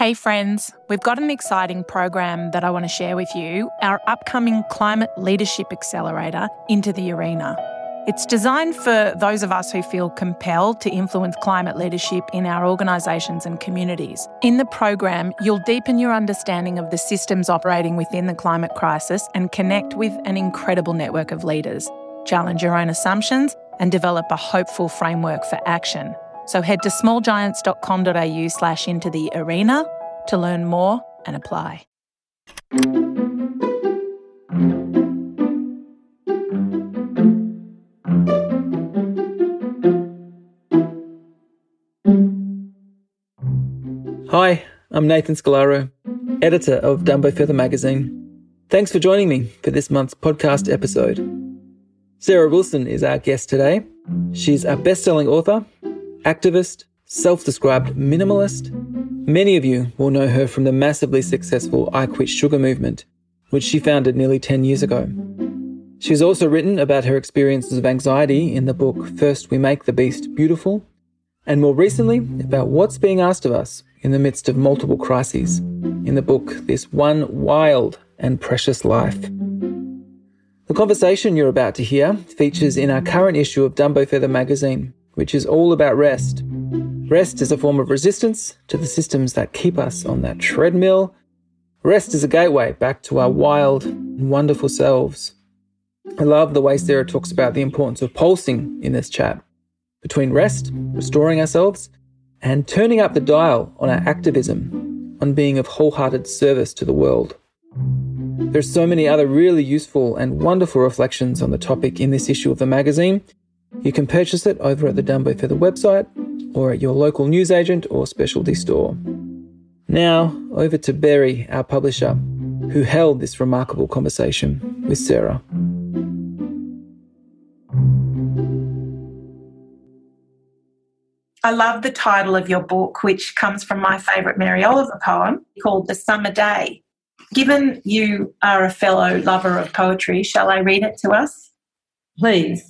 Hey, friends, we've got an exciting program that I want to share with you our upcoming Climate Leadership Accelerator into the arena. It's designed for those of us who feel compelled to influence climate leadership in our organisations and communities. In the program, you'll deepen your understanding of the systems operating within the climate crisis and connect with an incredible network of leaders, challenge your own assumptions, and develop a hopeful framework for action. So head to smallgiants.com.au slash into the arena to learn more and apply. Hi, I'm Nathan Scolaro, editor of Dumbo Feather magazine. Thanks for joining me for this month's podcast episode. Sarah Wilson is our guest today. She's a best selling author activist, self described minimalist. Many of you will know her from the massively successful I Quit Sugar movement, which she founded nearly 10 years ago. She's also written about her experiences of anxiety in the book First We Make the Beast Beautiful, and more recently about what's being asked of us in the midst of multiple crises in the book This One Wild and Precious Life. The conversation you're about to hear features in our current issue of Dumbo Feather magazine, which is all about rest. Rest is a form of resistance to the systems that keep us on that treadmill. Rest is a gateway back to our wild and wonderful selves. I love the way Sarah talks about the importance of pulsing in this chat between rest, restoring ourselves, and turning up the dial on our activism, on being of wholehearted service to the world. There's so many other really useful and wonderful reflections on the topic in this issue of the magazine, you can purchase it over at the Dumbo Feather website or at your local newsagent or specialty store. Now, over to Barry, our publisher, who held this remarkable conversation with Sarah. I love the title of your book, which comes from my favourite Mary Oliver poem called The Summer Day. Given you are a fellow lover of poetry, shall I read it to us? Please.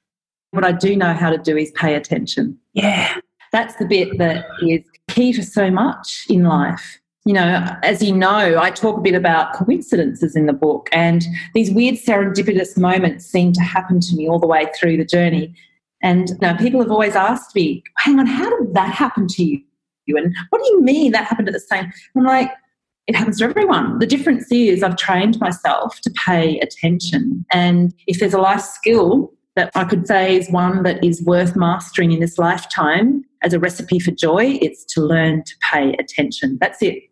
What I do know how to do is pay attention. Yeah. That's the bit that is key to so much in life. You know, as you know, I talk a bit about coincidences in the book, and these weird serendipitous moments seem to happen to me all the way through the journey. And you know, people have always asked me, hang on, how did that happen to you? And what do you mean that happened at the same? I'm like, it happens to everyone. The difference is I've trained myself to pay attention. And if there's a life skill that I could say is one that is worth mastering in this lifetime as a recipe for joy, it's to learn to pay attention. That's it.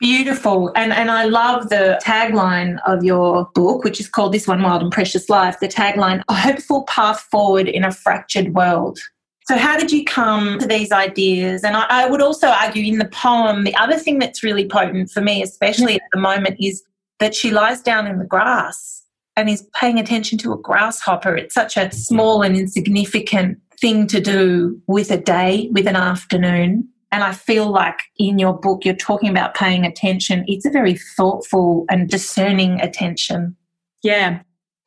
Beautiful. And and I love the tagline of your book, which is called This One Wild and Precious Life. The tagline, a hopeful path forward in a fractured world. So, how did you come to these ideas? And I, I, would also argue in the poem, the other thing that's really potent for me, especially at the moment, is that she lies down in the grass and is paying attention to a grasshopper. It's such a small and insignificant thing to do with a day, with an afternoon. And I feel like in your book, you're talking about paying attention. It's a very thoughtful and discerning attention. Yeah.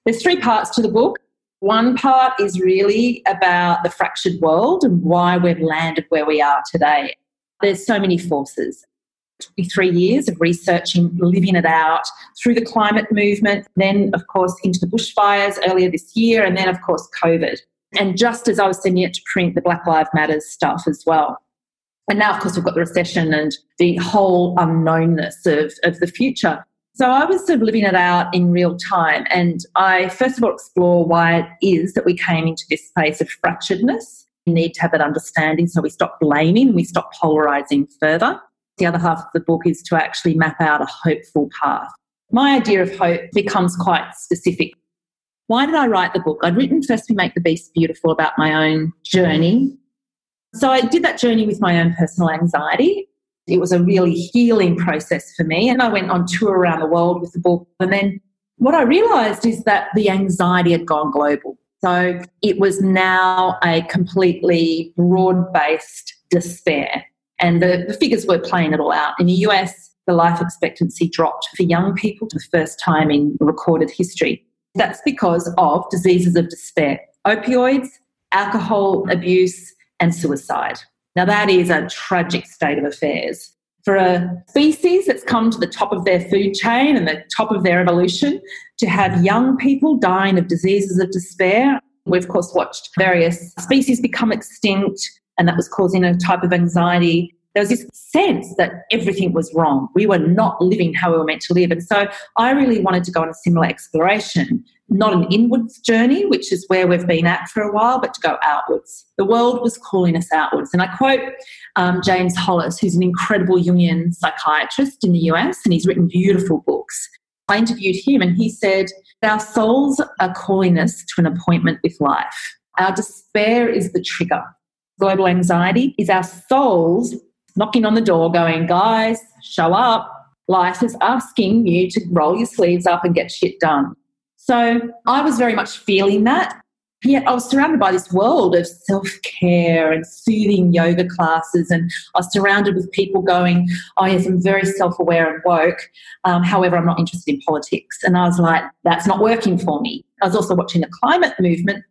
There's three parts to the book. One part is really about the fractured world and why we've landed where we are today. There's so many forces. Three years of researching, living it out through the climate movement, then, of course, into the bushfires earlier this year, and then, of course, COVID. And just as I was sending it to print, the Black Lives Matter stuff as well. And now, of course, we've got the recession and the whole unknownness of, of the future. So I was sort of living it out in real time. And I first of all explore why it is that we came into this space of fracturedness. We need to have that understanding so we stop blaming, we stop polarizing further. The other half of the book is to actually map out a hopeful path. My idea of hope becomes quite specific. Why did I write the book? I'd written First We Make the Beast Beautiful about my own journey. So I did that journey with my own personal anxiety. It was a really healing process for me. And I went on tour around the world with the book. And then what I realized is that the anxiety had gone global. So it was now a completely broad based despair. And the, the figures were playing it all out. In the US, the life expectancy dropped for young people for the first time in recorded history. That's because of diseases of despair, opioids, alcohol abuse, and suicide. Now, that is a tragic state of affairs. For a species that's come to the top of their food chain and the top of their evolution, to have young people dying of diseases of despair, we've, of course, watched various species become extinct, and that was causing a type of anxiety there was this sense that everything was wrong. We were not living how we were meant to live. And so I really wanted to go on a similar exploration, not an inwards journey, which is where we've been at for a while, but to go outwards. The world was calling us outwards. And I quote um, James Hollis, who's an incredible Jungian psychiatrist in the US, and he's written beautiful books. I interviewed him, and he said, Our souls are calling us to an appointment with life. Our despair is the trigger global anxiety is our souls knocking on the door going, guys, show up. Life is asking you to roll your sleeves up and get shit done. So I was very much feeling that. Yet I was surrounded by this world of self care and soothing yoga classes, and I was surrounded with people going, Oh, yes, I'm very self aware and woke. Um, however, I'm not interested in politics. And I was like, That's not working for me. I was also watching the climate movement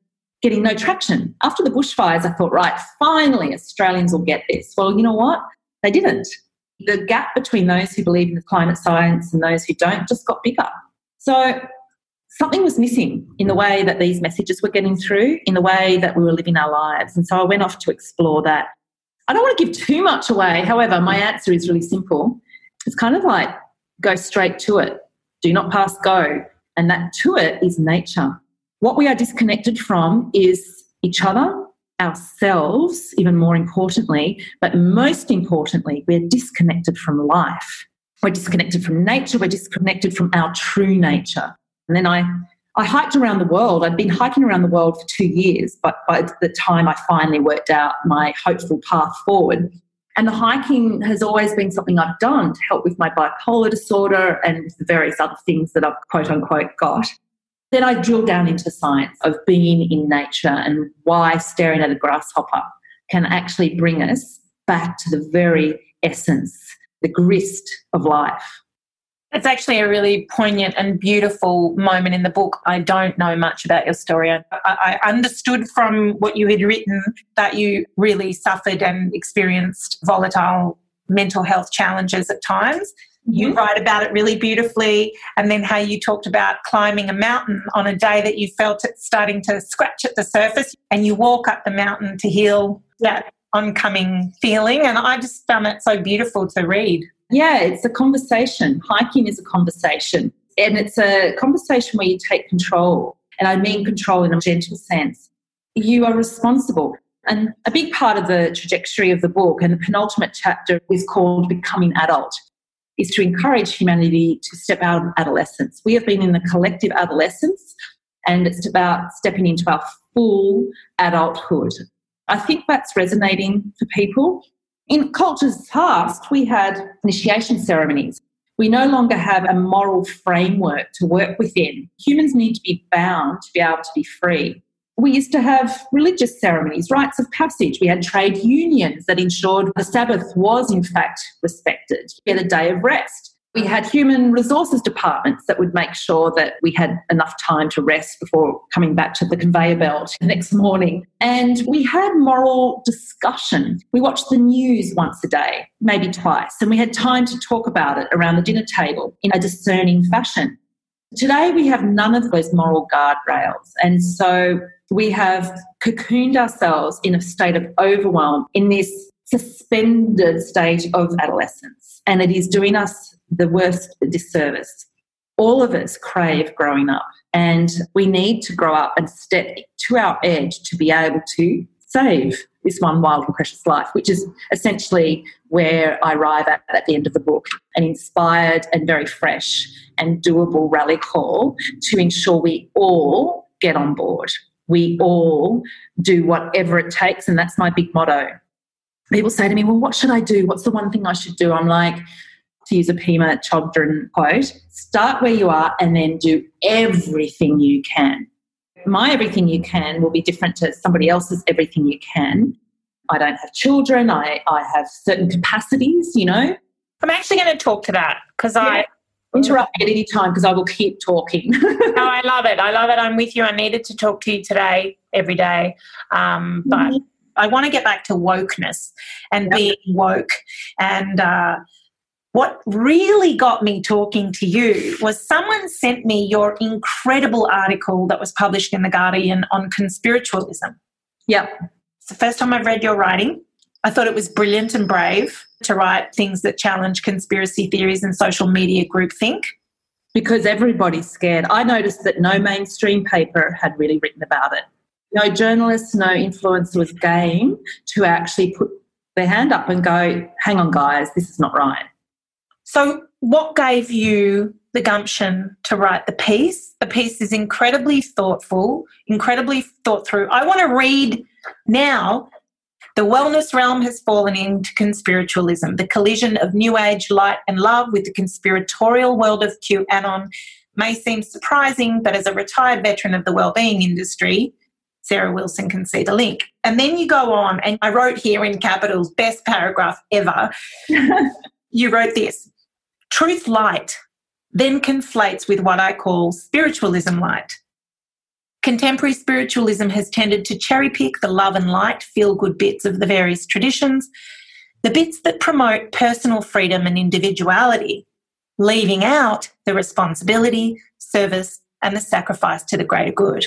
getting no traction. After the bushfires, I thought, Right, finally, Australians will get this. Well, you know what? They didn't. The gap between those who believe in the climate science and those who don't just got bigger. So something was missing in the way that these messages were getting through, in the way that we were living our lives. And so I went off to explore that. I don't want to give too much away. However, my answer is really simple. It's kind of like go straight to it, do not pass go. And that to it is nature. What we are disconnected from is each other ourselves, even more importantly, but most importantly, we're disconnected from life. We're disconnected from nature, we're disconnected from our true nature. And then I, I hiked around the world. I'd been hiking around the world for two years, but by the time I finally worked out my hopeful path forward, and the hiking has always been something I've done to help with my bipolar disorder and the various other things that I've quote unquote got. Then I drill down into science of being in nature and why staring at a grasshopper can actually bring us back to the very essence, the grist of life. It's actually a really poignant and beautiful moment in the book. I don't know much about your story. I, I, understood from what you had written that you really suffered and experienced volatile mental health challenges at times. You mm-hmm. write about it really beautifully, and then how you talked about climbing a mountain on a day that you felt it starting to scratch at the surface, and you walk up the mountain to heal that oncoming feeling. And I just found that so beautiful to read. Yeah, it's a conversation. Hiking is a conversation, and it's a conversation where you take control. And I mean control in a gentle sense. You are responsible. And a big part of the trajectory of the book and the penultimate chapter is called Becoming Adult is to encourage humanity to step out of adolescence. We have been in the collective adolescence, and it's about stepping into our full adulthood. I think that's resonating for people. In cultures past, we had initiation ceremonies. We no longer have a moral framework to work within. Humans need to be bound to be able to be free we used to have religious ceremonies, rites of passage. We had trade unions that ensured the Sabbath was, in fact, respected. We had a day of rest. We had human resources departments that would make sure that we had enough time to rest before coming back to the conveyor belt the next morning. And we had moral discussion. We watched the news once a day, maybe twice, and we had time to talk about it around the dinner table in a discerning fashion. Today, we have none of those moral guardrails. And so we have cocooned ourselves in a state of overwhelm in this suspended state of adolescence, and it is doing us the worst disservice. All of us crave growing up, and we need to grow up and step to our edge to be able to save this one wild and precious life, which is essentially where I arrive at at the end of the book an inspired and very fresh and doable rally call to ensure we all get on board. We all do whatever it takes, and that's my big motto. People say to me, Well, what should I do? What's the one thing I should do? I'm like, to use a Pema Chodron quote, start where you are and then do everything you can my everything you can will be different to somebody else's everything you can. I don't have children. I, I have certain capacities, you know. I'm actually going to talk to that because yeah. I interrupt at any time because I will keep talking. no, I love it. I love it. I'm with you. I needed to talk to you today, every day. Um, but mm-hmm. I want to get back to wokeness and yep. being woke and uh, what really got me talking to you was someone sent me your incredible article that was published in The Guardian on conspiritualism. Yep. It's the first time I've read your writing. I thought it was brilliant and brave to write things that challenge conspiracy theories and social media groupthink. Because everybody's scared. I noticed that no mainstream paper had really written about it. No journalists, no influencers game to actually put their hand up and go, hang on, guys, this is not right. So, what gave you the gumption to write the piece? The piece is incredibly thoughtful, incredibly thought through. I want to read now. The wellness realm has fallen into conspiritualism. The collision of New Age light and love with the conspiratorial world of QAnon may seem surprising, but as a retired veteran of the well-being industry, Sarah Wilson can see the link. And then you go on, and I wrote here in capitals, best paragraph ever. you wrote this Truth light then conflates with what I call spiritualism light. Contemporary spiritualism has tended to cherry pick the love and light, feel good bits of the various traditions, the bits that promote personal freedom and individuality, leaving out the responsibility, service, and the sacrifice to the greater good.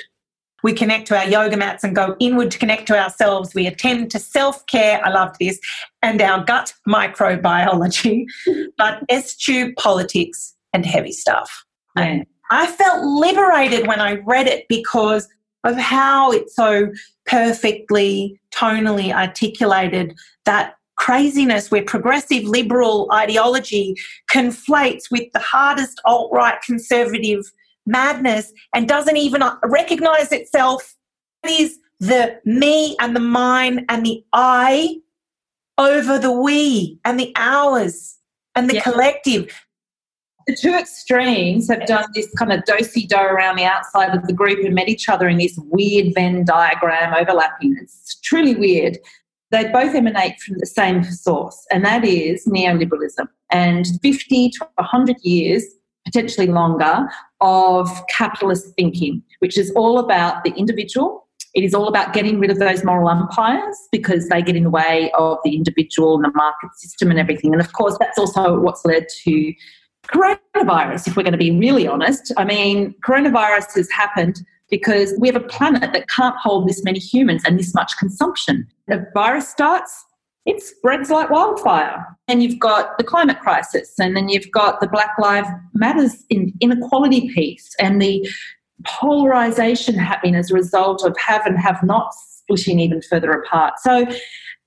We connect to our yoga mats and go inward to connect to ourselves. We attend to self care. I loved this. And our gut microbiology, but eschew politics and heavy stuff. Yeah. I felt liberated when I read it because of how it so perfectly tonally articulated that craziness where progressive liberal ideology conflates with the hardest alt right conservative madness and doesn't even recognize itself. It is the me and the mine and the I over the we and the ours and the yeah. collective. The two extremes have done this kind of dosey do around the outside of the group and met each other in this weird Venn diagram overlapping. It's truly weird. They both emanate from the same source, and that is neoliberalism. And 50 to 100 years potentially longer, of capitalist thinking, which is all about the individual. It is all about getting rid of those moral umpires because they get in the way of the individual and the market system and everything. And of course, that's also what's led to coronavirus, if we're going to be really honest. I mean, coronavirus has happened because we have a planet that can't hold this many humans and this much consumption. The virus starts, it spreads like wildfire. And you've got the climate crisis, and then you've got the Black Lives Matters inequality piece, and the polarization happening as a result of have and have not splitting even further apart. So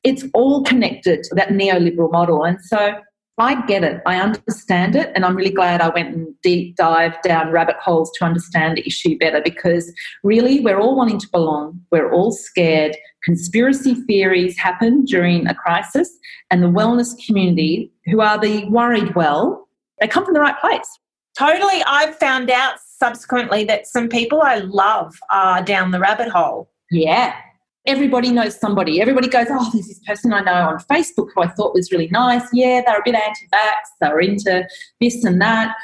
it's all connected to that neoliberal model. And so I get it. I understand it. And I'm really glad I went and deep dived down rabbit holes to understand the issue better because really we're all wanting to belong. We're all scared. Conspiracy theories happen during a crisis, and the wellness community, who are the worried well, they come from the right place. Totally. I've found out subsequently that some people I love are down the rabbit hole. Yeah everybody knows somebody. Everybody goes, oh, there's this person I know on Facebook who I thought was really nice. Yeah, they're a bit anti-vax. They're into this and that.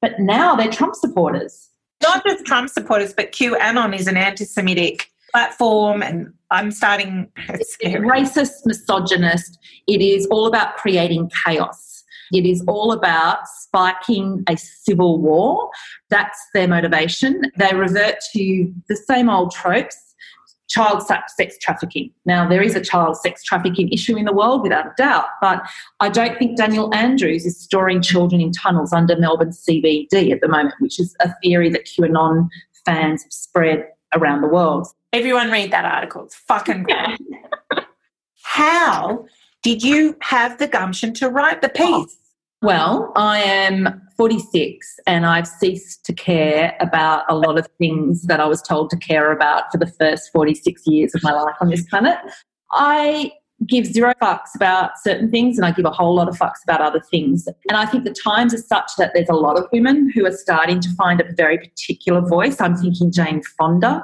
But now they're Trump supporters. Not just Trump supporters, but QAnon is an anti-Semitic platform and I'm starting it's racist, misogynist. It is all about creating chaos. It is all about spiking a civil war. That's their motivation. They revert to the same old tropes child sex trafficking. Now, there is a child sex trafficking issue in the world without a doubt, but I don't think Daniel Andrews is storing children in tunnels under Melbourne CBD at the moment, which is a theory that QAnon fans have spread around the world. Everyone read that article. It's fucking great. How did you have the gumption to write the piece? Well, I am 46 and I've ceased to care about a lot of things that I was told to care about for the first 46 years of my life on this planet. I give zero fucks about certain things and I give a whole lot of fucks about other things. And I think the times are such that there's a lot of women who are starting to find a very particular voice. I'm thinking Jane Fonda,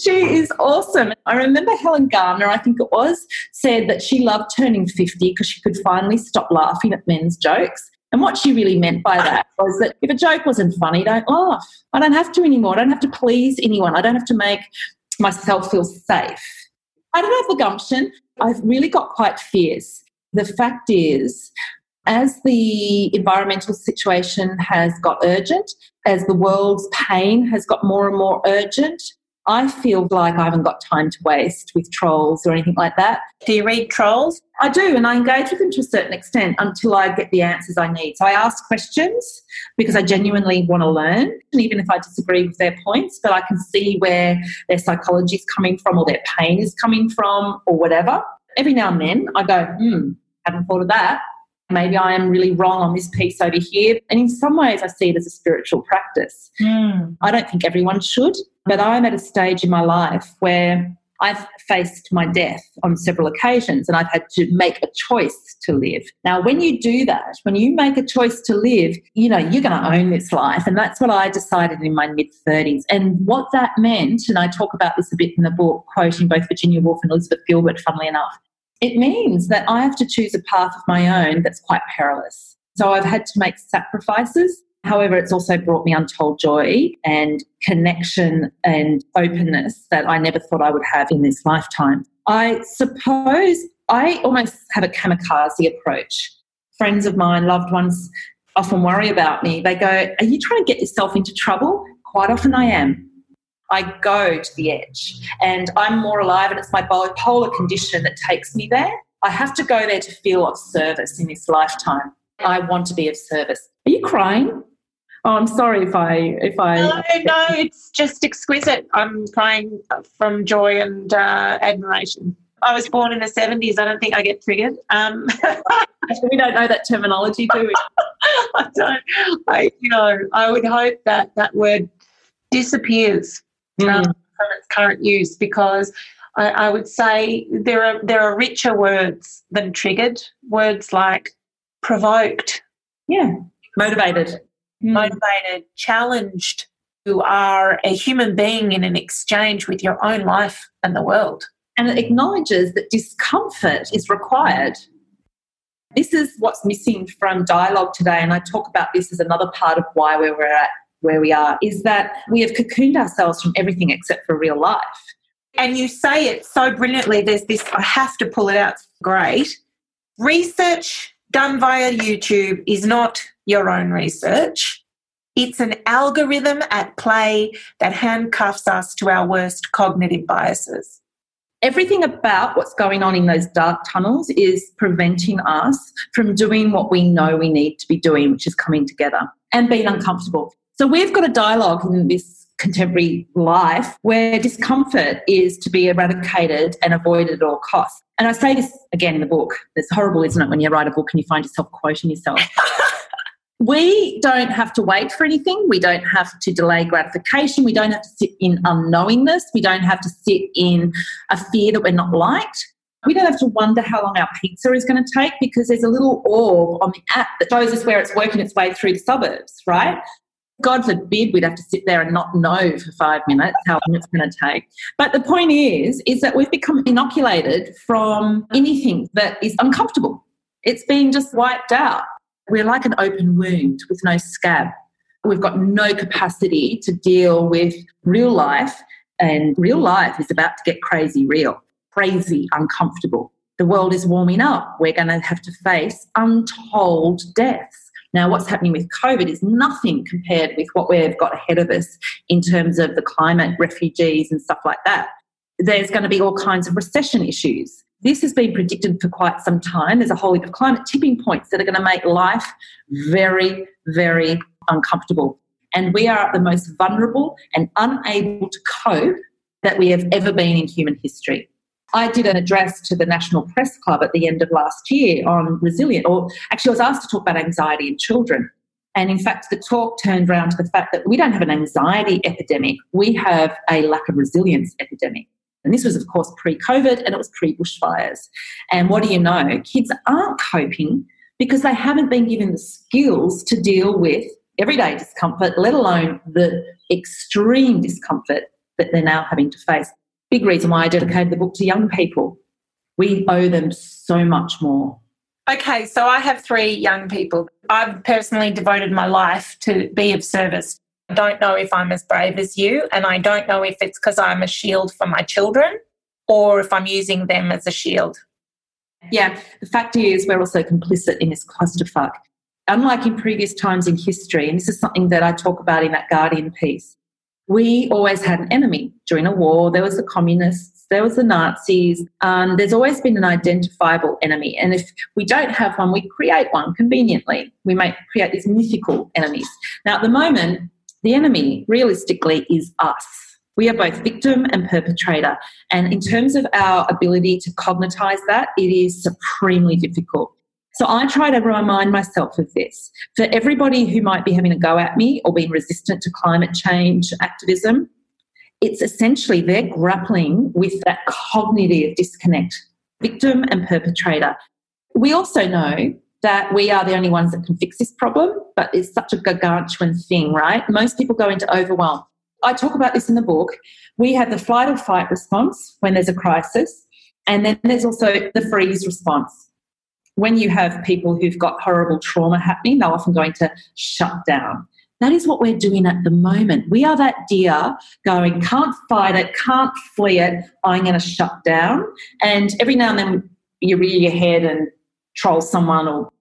she is awesome. I remember Helen Garner, I think it was, said that she loved turning 50 because she could finally stop laughing at men's jokes. And what she really meant by that was that if a joke wasn't funny, don't laugh. I don't have to anymore. I don't have to please anyone. I don't have to make myself feel safe. I don't have the gumption. I've really got quite fierce. The fact is, as the environmental situation has got urgent, as the world's pain has got more and more urgent, I feel like I haven't got time to waste with trolls or anything like that. Do you read trolls? I do, and I engage with them to a certain extent until I get the answers I need. So I ask questions because I genuinely want to learn, and even if I disagree with their points, but I can see where their psychology is coming from or their pain is coming from or whatever. Every now and then I go, hmm, haven't thought of that maybe I am really wrong on this piece over here. And in some ways, I see it as a spiritual practice. Mm. I don't think everyone should, but I'm at a stage in my life where I've faced my death on several occasions and I've had to make a choice to live. Now, when you do that, when you make a choice to live, you know, you're going to own this life. And that's what I decided in my mid 30s. And what that meant, and I talk about this a bit in the book, quoting both Virginia Woolf and Elizabeth Gilbert, funnily enough, it means that I have to choose a path of my own that's quite perilous. So I've had to make sacrifices. However, it's also brought me untold joy and connection and openness that I never thought I would have in this lifetime. I suppose I almost have a kamikaze approach. Friends of mine, loved ones, often worry about me. They go, Are you trying to get yourself into trouble? Quite often I am. I go to the edge and I'm more alive, and it's my bipolar condition that takes me there. I have to go there to feel of service in this lifetime. I want to be of service. Are you crying? Oh, I'm sorry if I if I. No, no, it's just exquisite. I'm crying from joy and uh, admiration. I was born in the 70s. I don't think I get triggered. Um, we don't know that terminology, do we? I don't. I, you know, I would hope that that word disappears mm. um, from its current use because I, I, would say there are there are richer words than triggered. Words like provoked, yeah, motivated, mm. motivated, challenged. You are a human being in an exchange with your own life and the world. And it acknowledges that discomfort is required. This is what's missing from dialogue today, and I talk about this as another part of why we're at where we are is that we have cocooned ourselves from everything except for real life. And you say it so brilliantly. There's this, I have to pull it out. Great. Research done via YouTube is not your own research. It's an algorithm at play that handcuffs us to our worst cognitive biases. Everything about what's going on in those dark tunnels is preventing us from doing what we know we need to be doing, which is coming together and being uncomfortable. So we've got a dialogue in this contemporary life where discomfort is to be eradicated and avoided at all costs. And I say this again in the book. It's horrible, isn't it, when you write a book and you find yourself quoting yourself. we don't have to wait for anything. We don't have to delay gratification. We don't have to sit in unknowingness. We don't have to sit in a fear that we're not liked. We don't have to wonder how long our pizza is going to take because there's a little orb on the app that shows us where it's working its way through the suburbs, right? God forbid we'd have to sit there and not know for five minutes how long it's going to take. But the point is, is that we've become inoculated from anything that is uncomfortable. It's been just wiped out. We're like an open wound with no scab. We've got no capacity to deal with real life, and real life is about to get crazy real, crazy uncomfortable. The world is warming up. We're going to have to face untold deaths now, what's happening with COVID is nothing compared with what we've got ahead of us in terms of the climate, refugees, and stuff like that. there's going to be all kinds of recession issues. This has been predicted for quite some time. There's a whole heap of climate tipping points that are going to make life very, very uncomfortable. And we are the most vulnerable and unable to cope that we have ever been in human history. I did an address to the National Press Club at the end of last year on resilience, or actually, I was asked to talk about anxiety in children. And in fact, the talk turned around to the fact that we don't have an anxiety epidemic, we have a lack of resilience epidemic. And this was, of course, pre COVID and it was pre bushfires. And what do you know? Kids aren't coping because they haven't been given the skills to deal with everyday discomfort, let alone the extreme discomfort that they're now having to face. Big reason why I dedicated the book to young people. We owe them so much more. Okay, so I have three young people. I've personally devoted my life to be of service. Don't know if I'm as brave as you, and I don't know if it's because I'm a shield for my children or if I'm using them as a shield. Yeah, the fact is, we're also complicit in this clusterfuck. Unlike in previous times in history, and this is something that I talk about in that Guardian piece, we always had an enemy. During a war, there was the communists, there was the Nazis. Um, there's always been an identifiable enemy. And if we don't have one, we create one conveniently. We may create these mythical enemies. Now, at the moment, the enemy realistically is us. We are both victim and perpetrator. And in terms of our ability to cognitize that, it is supremely difficult. So I try to remind myself of this. For everybody who might be having a go at me or being resistant to climate change activism, it's essentially they're grappling with that cognitive disconnect, victim and perpetrator. We also know that we are the only ones that can fix this problem, but it's such a gargantuan thing, right? Most people go into overwhelm. I talk about this in the book. We have the flight or fight response when there's a crisis, and then there's also the freeze response. When you have people who've got horrible trauma happening, they're often going to shut down. That is what we're doing at the moment. We are that deer going, can't fight it, can't flee it, I'm going to shut down. And every now and then you rear your head and troll someone or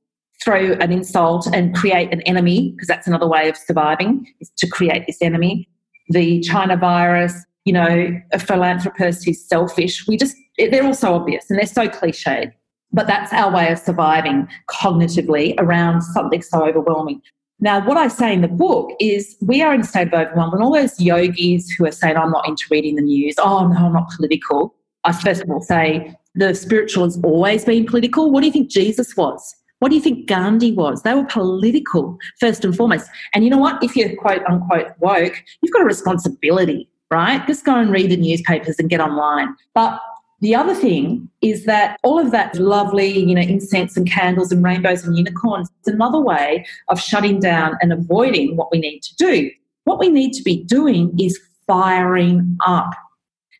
throw an insult and create an enemy, because that's another way of surviving, is to create this enemy. The China virus, you know, a philanthropist who's selfish. We just, they're all so obvious and they're so cliched. But that's our way of surviving cognitively around something so overwhelming. Now, what I say in the book is we are in a state of overwhelm, and all those yogis who are saying, I'm not into reading the news, oh, no, I'm not political. I first of all say, the spiritual has always been political. What do you think Jesus was? What do you think Gandhi was? They were political, first and foremost. And you know what? If you're quote unquote woke, you've got a responsibility, right? Just go and read the newspapers and get online. But the other thing is that all of that lovely, you know, incense and candles and rainbows and unicorns, it's another way of shutting down and avoiding what we need to do. What we need to be doing is firing up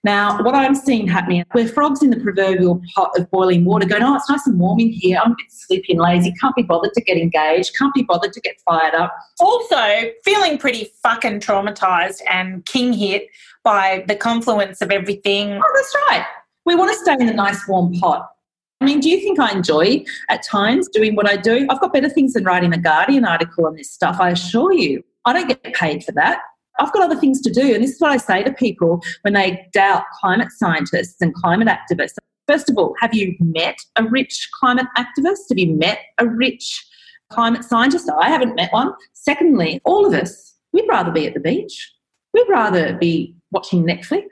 now, what I'm seeing happening, we're frogs in the proverbial pot of boiling water going, oh, it's nice and warm in here. I'm a bit sleepy and lazy. Can't be bothered to get engaged. Can't be bothered to get fired up. Also, feeling pretty fucking traumatized and king hit by the confluence of everything. Oh, that's right. We want to stay in a nice warm pot. I mean, do you think I enjoy at times doing what I do? I've got better things than writing a Guardian article on this stuff, I assure you. I don't get paid for that. I've got other things to do. And this is what I say to people when they doubt climate scientists and climate activists. First of all, have you met a rich climate activist? Have you met a rich climate scientist? I haven't met one. Secondly, all of us, we'd rather be at the beach. We'd rather be watching Netflix.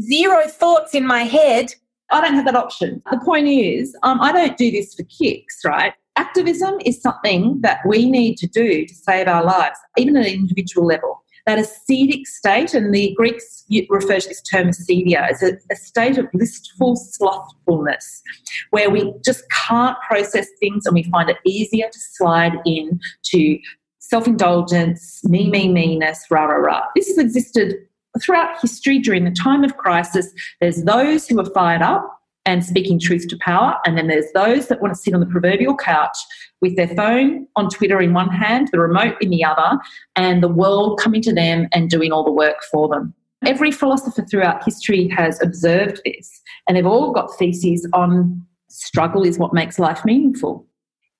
Zero thoughts in my head. I don't have that option. The point is, um, I don't do this for kicks, right? Activism is something that we need to do to save our lives, even at an individual level that ascetic state, and the Greeks refer to this term acedia, as a, a state of listful slothfulness, where we just can't process things and we find it easier to slide in to self-indulgence, me, me, meanness, rah, rah, rah. This has existed throughout history during the time of crisis. There's those who are fired up and speaking truth to power. And then there's those that want to sit on the proverbial couch with their phone on Twitter in one hand, the remote in the other, and the world coming to them and doing all the work for them. Every philosopher throughout history has observed this, and they've all got theses on struggle is what makes life meaningful.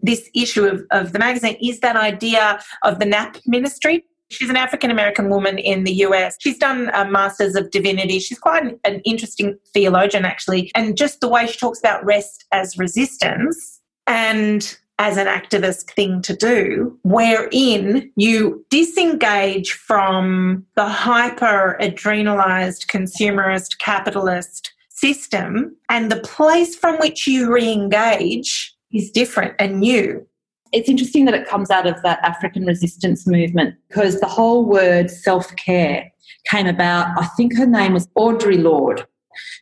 This issue of, of the magazine is that idea of the NAP ministry She's an African American woman in the US. She's done a Masters of Divinity. She's quite an, an, interesting theologian, actually. And just the way she talks about rest as resistance and as an activist thing to do, wherein you disengage from the hyper adrenalized consumerist capitalist system and the place from which you re engage is different and new. It's interesting that it comes out of that African resistance movement because the whole word self care came about. I think her name was Audre Lorde.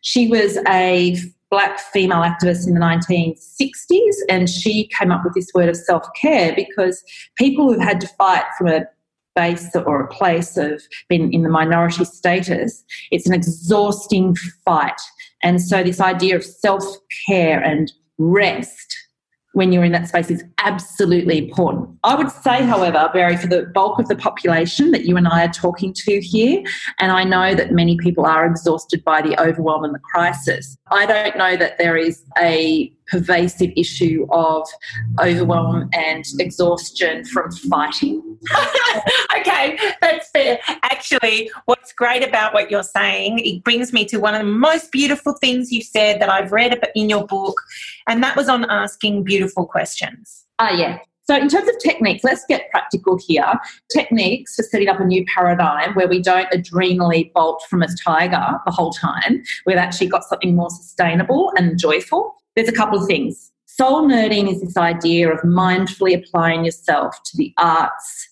She was a black female activist in the 1960s and she came up with this word of self care because people who've had to fight from a base or a place of being in the minority status, it's an exhausting fight. And so, this idea of self care and rest when you're in that space is absolutely important. I would say, however, Barry, for the bulk of the population that you and I are talking to here, and I know that many people are exhausted by the overwhelm and the crisis, I don't know that there is a pervasive issue of overwhelm and exhaustion from fighting. okay, that's fair. Actually, what's great about what you're saying, it brings me to one of the most beautiful things you said that I've read in your book, and that was on asking beautiful questions. Ah, uh, yeah. So, in terms of techniques, let's get practical here. Techniques for setting up a new paradigm where we don't adrenally bolt from a tiger the whole time. We've actually got something more sustainable and joyful. There's a couple of things. Soul nerding is this idea of mindfully applying yourself to the arts,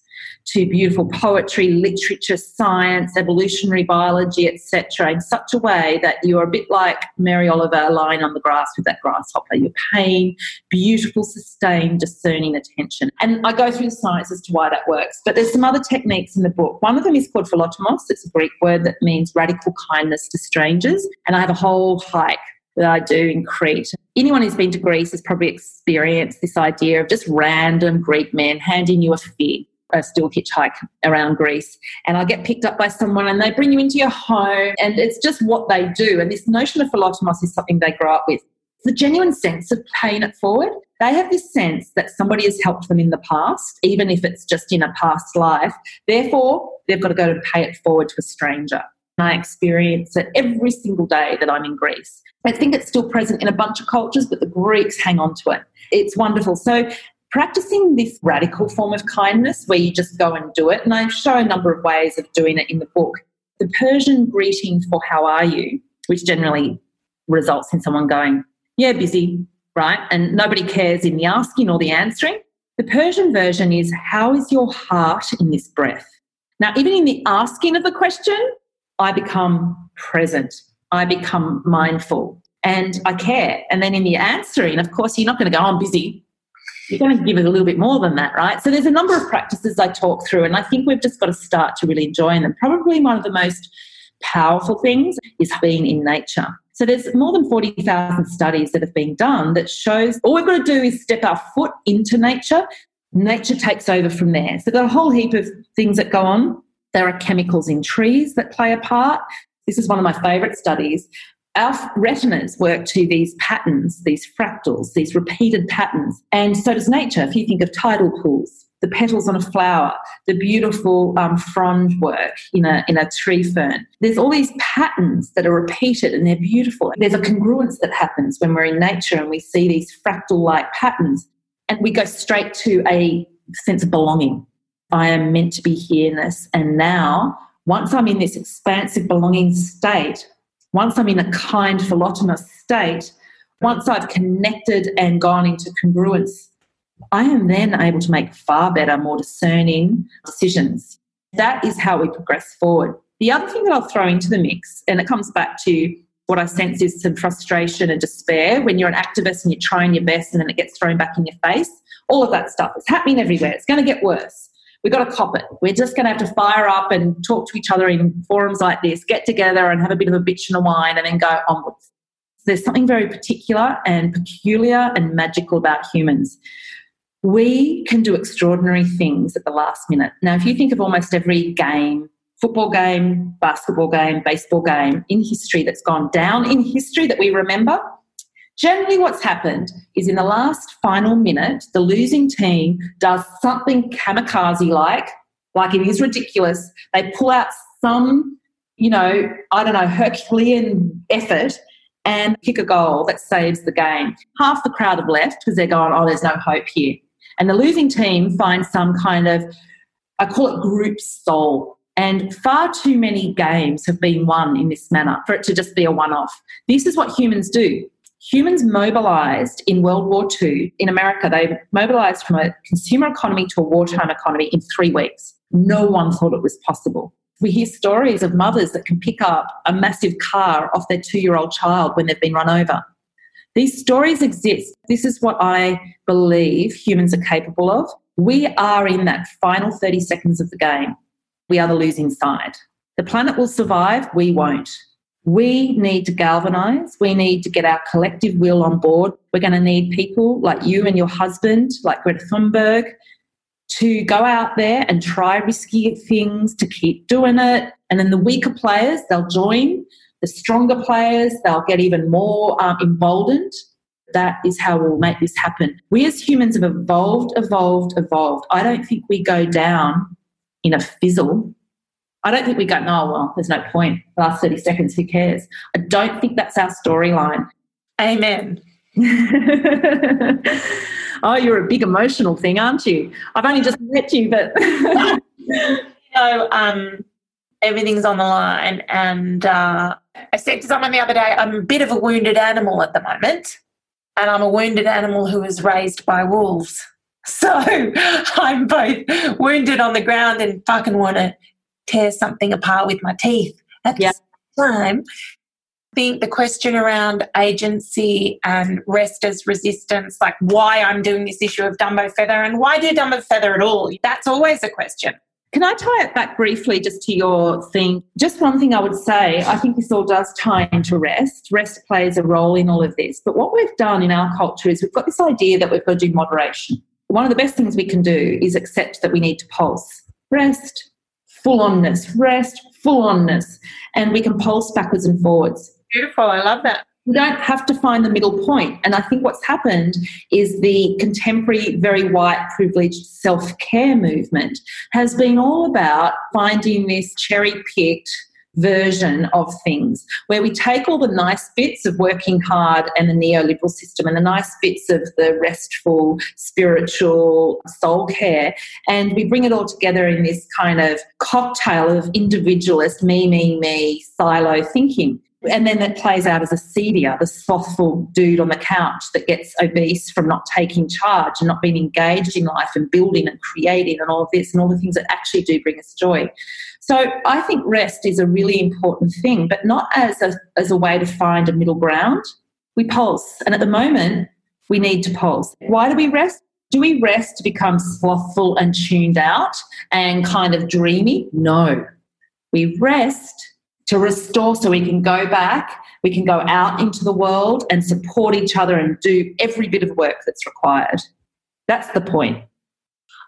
to beautiful poetry, literature, science, evolutionary biology, etc., in such a way that you're a bit like Mary Oliver lying on the grass with that grasshopper. You're paying beautiful, sustained, discerning attention. And I go through the science as to why that works. But there's some other techniques in the book. One of them is called philotimos. It's a Greek word that means radical kindness to strangers. And I have a whole hike that I do in Crete. Anyone who's been to Greece has probably experienced this idea of just random Greek men handing you a fig. I still hitchhike around Greece and I get picked up by someone and they bring you into your home and it's just what they do. And this notion of philotimos is something they grow up with. The genuine sense of paying it forward. They have this sense that somebody has helped them in the past, even if it's just in a past life. Therefore, they've got to go to pay it forward to a stranger. I experience it every single day that I'm in Greece. I think it's still present in a bunch of cultures, but the Greeks hang on to it. It's wonderful. So, practicing this radical form of kindness where you just go and do it, and I show a number of ways of doing it in the book. The Persian greeting for how are you, which generally results in someone going, yeah, busy, right? And nobody cares in the asking or the answering. The Persian version is, how is your heart in this breath? Now, even in the asking of the question, I become present, I become mindful, and I care. And then in the answering, of course, you're not going to go, oh, I'm busy. You're going to give it a little bit more than that, right? So there's a number of practices I talk through, and I think we've just got to start to really enjoy them. Probably one of the most powerful things is being in nature. So there's more than 40,000 studies that have been done that shows all we've got to do is step our foot into nature. Nature takes over from there. So there are a whole heap of things that go on. There are chemicals in trees that play a part. This is one of my favourite studies. Our retinas work to these patterns, these fractals, these repeated patterns. And so does nature. If you think of tidal pools, the petals on a flower, the beautiful um, frond work in a, in a tree fern. There's all these patterns that are repeated and they're beautiful. There's a congruence that happens when we're in nature and we see these fractal like patterns and we go straight to a sense of belonging. I am meant to be here in this. And now, once I'm in this expansive belonging state, once I'm in a kind philotimos state, once I've connected and gone into congruence, I am then able to make far better, more discerning decisions. That is how we progress forward. The other thing that I'll throw into the mix, and it comes back to what I sense is some frustration and despair when you're an activist and you're trying your best and then it gets thrown back in your face. All of that stuff is happening everywhere. It's going to get worse we've got to cop it. We're just going to have to fire up and talk to each other in forums like this, get together and have a bit of a bitch and a whine and then go onwards. There's something very particular and peculiar and magical about humans. We can do extraordinary things at the last minute. Now, if you think of almost every game, football game, basketball game, baseball game in history that's gone down in history that we remember, Generally, what's happened is in the last final minute, the losing team does something kamikaze like Like it is ridiculous. They pull out some, you know, I don't know, Herculean effort and kick a goal that saves the game. Half the crowd have left because they're going, oh, there's no hope here. And the losing team finds some kind of, I call it group soul. And far too many games have been won in this manner for it to just be a one off. This is what humans do. Humans mobilized in World War II in America, they mobilized from a consumer economy to a wartime economy in three weeks. No one thought it was possible. We hear stories of mothers that can pick up a massive car off their two year old child when they've been run over. These stories exist. This is what I believe humans are capable of. We are in that final 30 seconds of the game. We are the losing side. The planet will survive, we won't. We need to galvanize. We need to get our collective will on board. We're going to need people like you and your husband, like Greta Thunberg, to go out there and try risky things, to keep doing it. And then the weaker players, they'll join. The stronger players, they'll get even more um, emboldened. That is how we'll make this happen. We as humans have evolved, evolved, evolved. I don't think we go down in a fizzle. I don't think we go, no, well, there's no point. The last 30 seconds, who cares? I don't think that's our storyline. Amen. oh, you're a big emotional thing, aren't you? I've only just met you, but. you know, um, everything's on the line. And uh, I said to someone the other day, I'm a bit of a wounded animal at the moment. And I'm a wounded animal who was raised by wolves. So I'm both wounded on the ground and fucking want to tear something apart with my teeth at the same time I think the question around agency and rest as resistance, like why I'm doing this issue of Dumbo Feather and why do Dumbo Feather at all? That's always a question. Can I tie it back briefly just to your thing? Just one thing I would say, I think this all does tie into rest. Rest plays a role in all of this. But what we've done in our culture is we've got this idea that we've got to do moderation. One of the best things we can do is accept that we need to pulse. Rest, full onness, rest, full onness. And we can pulse backwards and forwards beautiful. I love that. We don't have to find the middle point. And I think what's happened is the contemporary, very white, privileged self care movement has been all about finding this cherry picked version of things where we take all the nice bits of working hard and the neoliberal system and the nice bits of the restful spiritual soul care and we bring it all together in this kind of cocktail of individualist me me me silo thinking and then that plays out as acedia, the slothful dude on the couch that gets obese from not taking charge and not being engaged in life and building and creating and all of this and all the things that actually do bring us joy. So I think rest is a really important thing, but not as a, as a way to find a middle ground. We pulse. And at the moment, we need to pulse. Why do we rest? Do we rest to become slothful and tuned out and kind of dreamy? No. We rest to restore so we can go back, we can go out into the world and support each other and do every bit of work that's required. That's the point.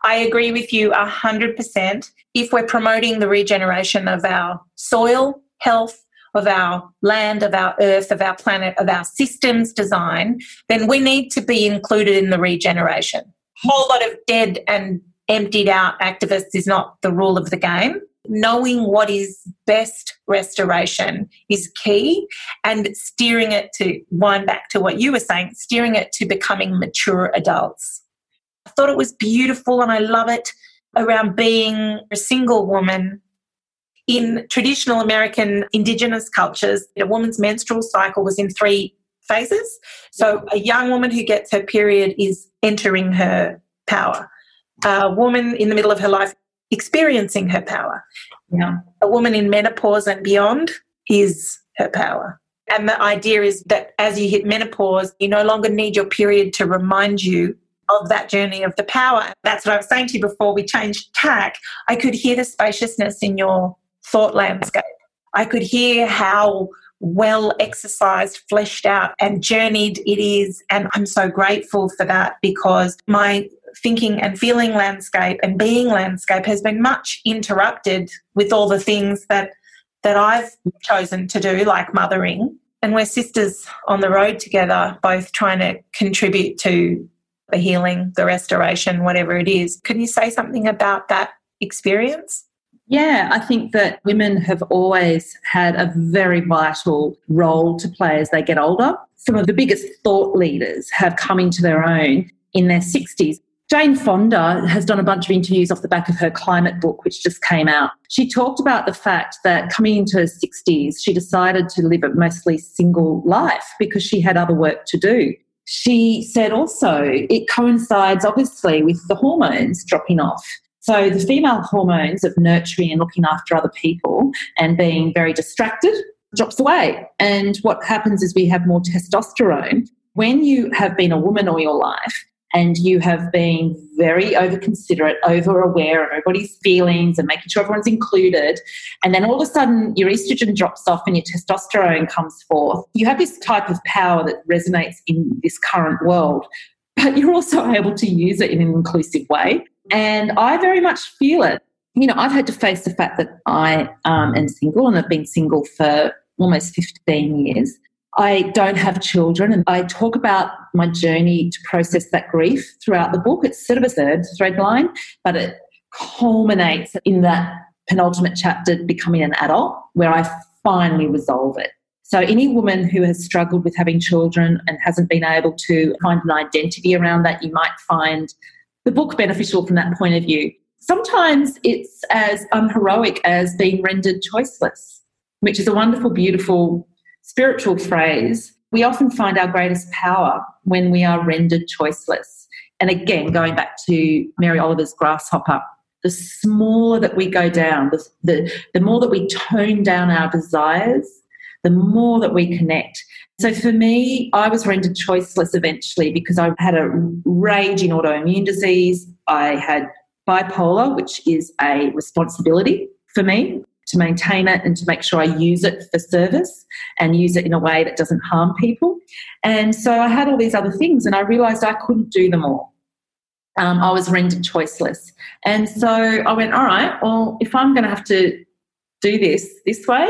I agree with you 100%. If we're promoting the regeneration of our soil, health, of our land, of our earth, of our planet, of our systems design, then we need to be included in the regeneration. A whole lot of dead and emptied out activists is not the rule of the game knowing what is best restoration is key and steering it to wind back to what you were saying steering it to becoming mature adults. I thought it was beautiful and i love it around being a single woman in traditional american indigenous cultures. A woman's menstrual cycle was in three phases. So a young woman who gets her period is entering her power. A woman in the middle of her life experiencing her power. Yeah. A woman in menopause and beyond is her power. And the idea is that as you hit menopause, you no longer need your period to remind you of that journey of the power. That's what I was saying to you before we changed tack. I could hear the spaciousness in your thought landscape. I could hear how well exercised, fleshed out, and journeyed it is. And I'm so grateful for that because my thinking and feeling landscape and being landscape has been much interrupted with all the things that that I've chosen to do, like mothering. And we're sisters on the road together, both trying to contribute to the healing, the restoration, whatever it is. Can you say something about that experience? Yeah, I think that women have always had a very vital role to play as they get older. Some of the biggest thought leaders have come into their own in their 60s. Jane Fonda has done a bunch of interviews off the back of her climate book, which just came out. She talked about the fact that coming into her 60s, she decided to live a mostly single life because she had other work to do. She said also it coincides obviously with the hormones dropping off. So the female hormones of nurturing and looking after other people and being very distracted drops away. And what happens is we have more testosterone. When you have been a woman all your life, and you have been very over considerate, over aware of everybody's feelings and making sure everyone's included. And then all of a sudden your estrogen drops off and your testosterone comes forth. You have this type of power that resonates in this current world, but you're also able to use it in an inclusive way. And I very much feel it. You know, I've had to face the fact that I um, am single and I've been single for almost 15 years. I don't have children, and I talk about my journey to process that grief throughout the book. It's sort of a third thread line, but it culminates in that penultimate chapter, becoming an adult, where I finally resolve it. So, any woman who has struggled with having children and hasn't been able to find an identity around that, you might find the book beneficial from that point of view. Sometimes it's as unheroic as being rendered choiceless, which is a wonderful, beautiful spiritual phrase. We often find our greatest power when we are rendered choiceless. And again, going back to Mary Oliver's grasshopper, the smaller that we go down, the, the, the more that we tone down our desires, the more that we connect. So for me, I was rendered choiceless eventually because I had a raging autoimmune disease. I had bipolar, which is a responsibility for me to maintain it and to make sure I use it for service and use it in a way that doesn't harm people. And so I had all these other things and I realized I couldn't do them all. Um, I was rendered choiceless. And so I went, all right, well, if I'm going to have to do this this way,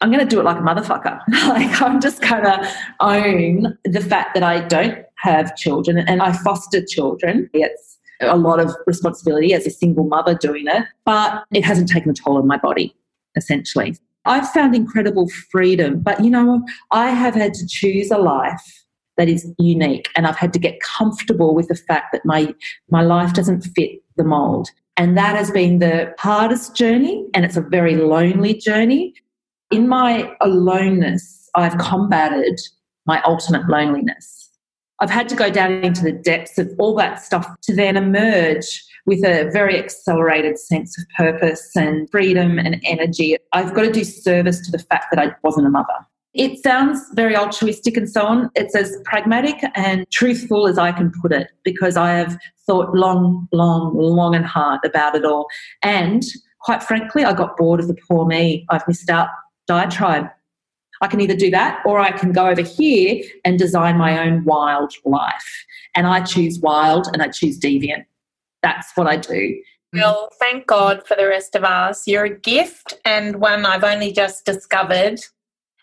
I'm going to do it like a motherfucker. like I'm just going to own the fact that I don't have children and I foster children. It's a lot of responsibility as a single mother doing it, but it hasn't taken a toll on my body, essentially. I've found incredible freedom, but you know, I have had to choose a life that is unique and I've had to get comfortable with the fact that my my life doesn't fit the mold. And that has been the hardest journey and it's a very lonely journey. In my aloneness, I've combated my ultimate loneliness. I've had to go down into the depths of all that stuff to then emerge with a very accelerated sense of purpose and freedom and energy. I've got to do service to the fact that I wasn't a mother. It sounds very altruistic and so on. It's as pragmatic and truthful as I can put it because I have thought long, long, long and hard about it all. And quite frankly, I got bored of the poor me. I've missed out diatribe I can either do that or I can go over here and design my own wild life. And I choose wild and I choose deviant. That's what I do. Well, thank God for the rest of us. You're a gift and one I've only just discovered.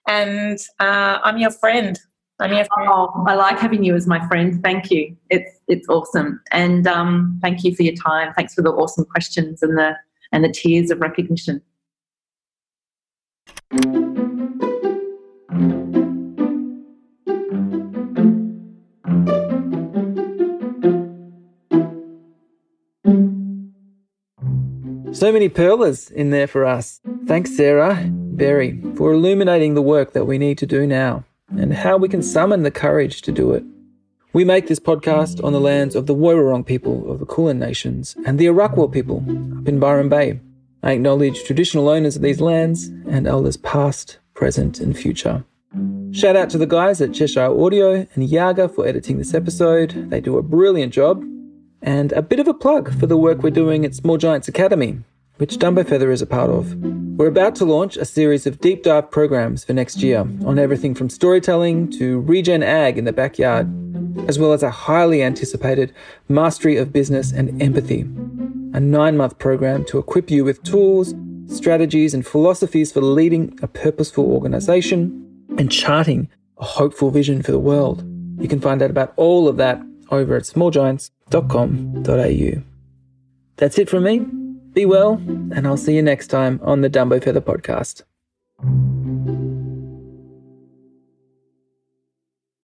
And uh, I'm your friend. I'm your friend. Oh, I like having you as my friend. Thank you. It's it's awesome. And um, thank you for your time. Thanks for the awesome questions and the and the tears of recognition. So many pearlers in there for us. Thanks, Sarah, Berry, for illuminating the work that we need to do now and how we can summon the courage to do it. We make this podcast on the lands of the Woiwurrung people of the Kulin Nations and the Arakwal people up in Byron Bay. I acknowledge traditional owners of these lands and elders past, present, and future. Shout out to the guys at Cheshire Audio and Yaga for editing this episode. They do a brilliant job and a bit of a plug for the work we're doing at Small Giants Academy, which Dumbo Feather is a part of. We're about to launch a series of deep dive programs for next year on everything from storytelling to regen ag in the backyard, as well as a highly anticipated mastery of business and empathy. A nine month program to equip you with tools, strategies, and philosophies for leading a purposeful organization and charting a hopeful vision for the world. You can find out about all of that over at smallgiants.com.au. That's it from me. Be well, and I'll see you next time on the Dumbo Feather Podcast.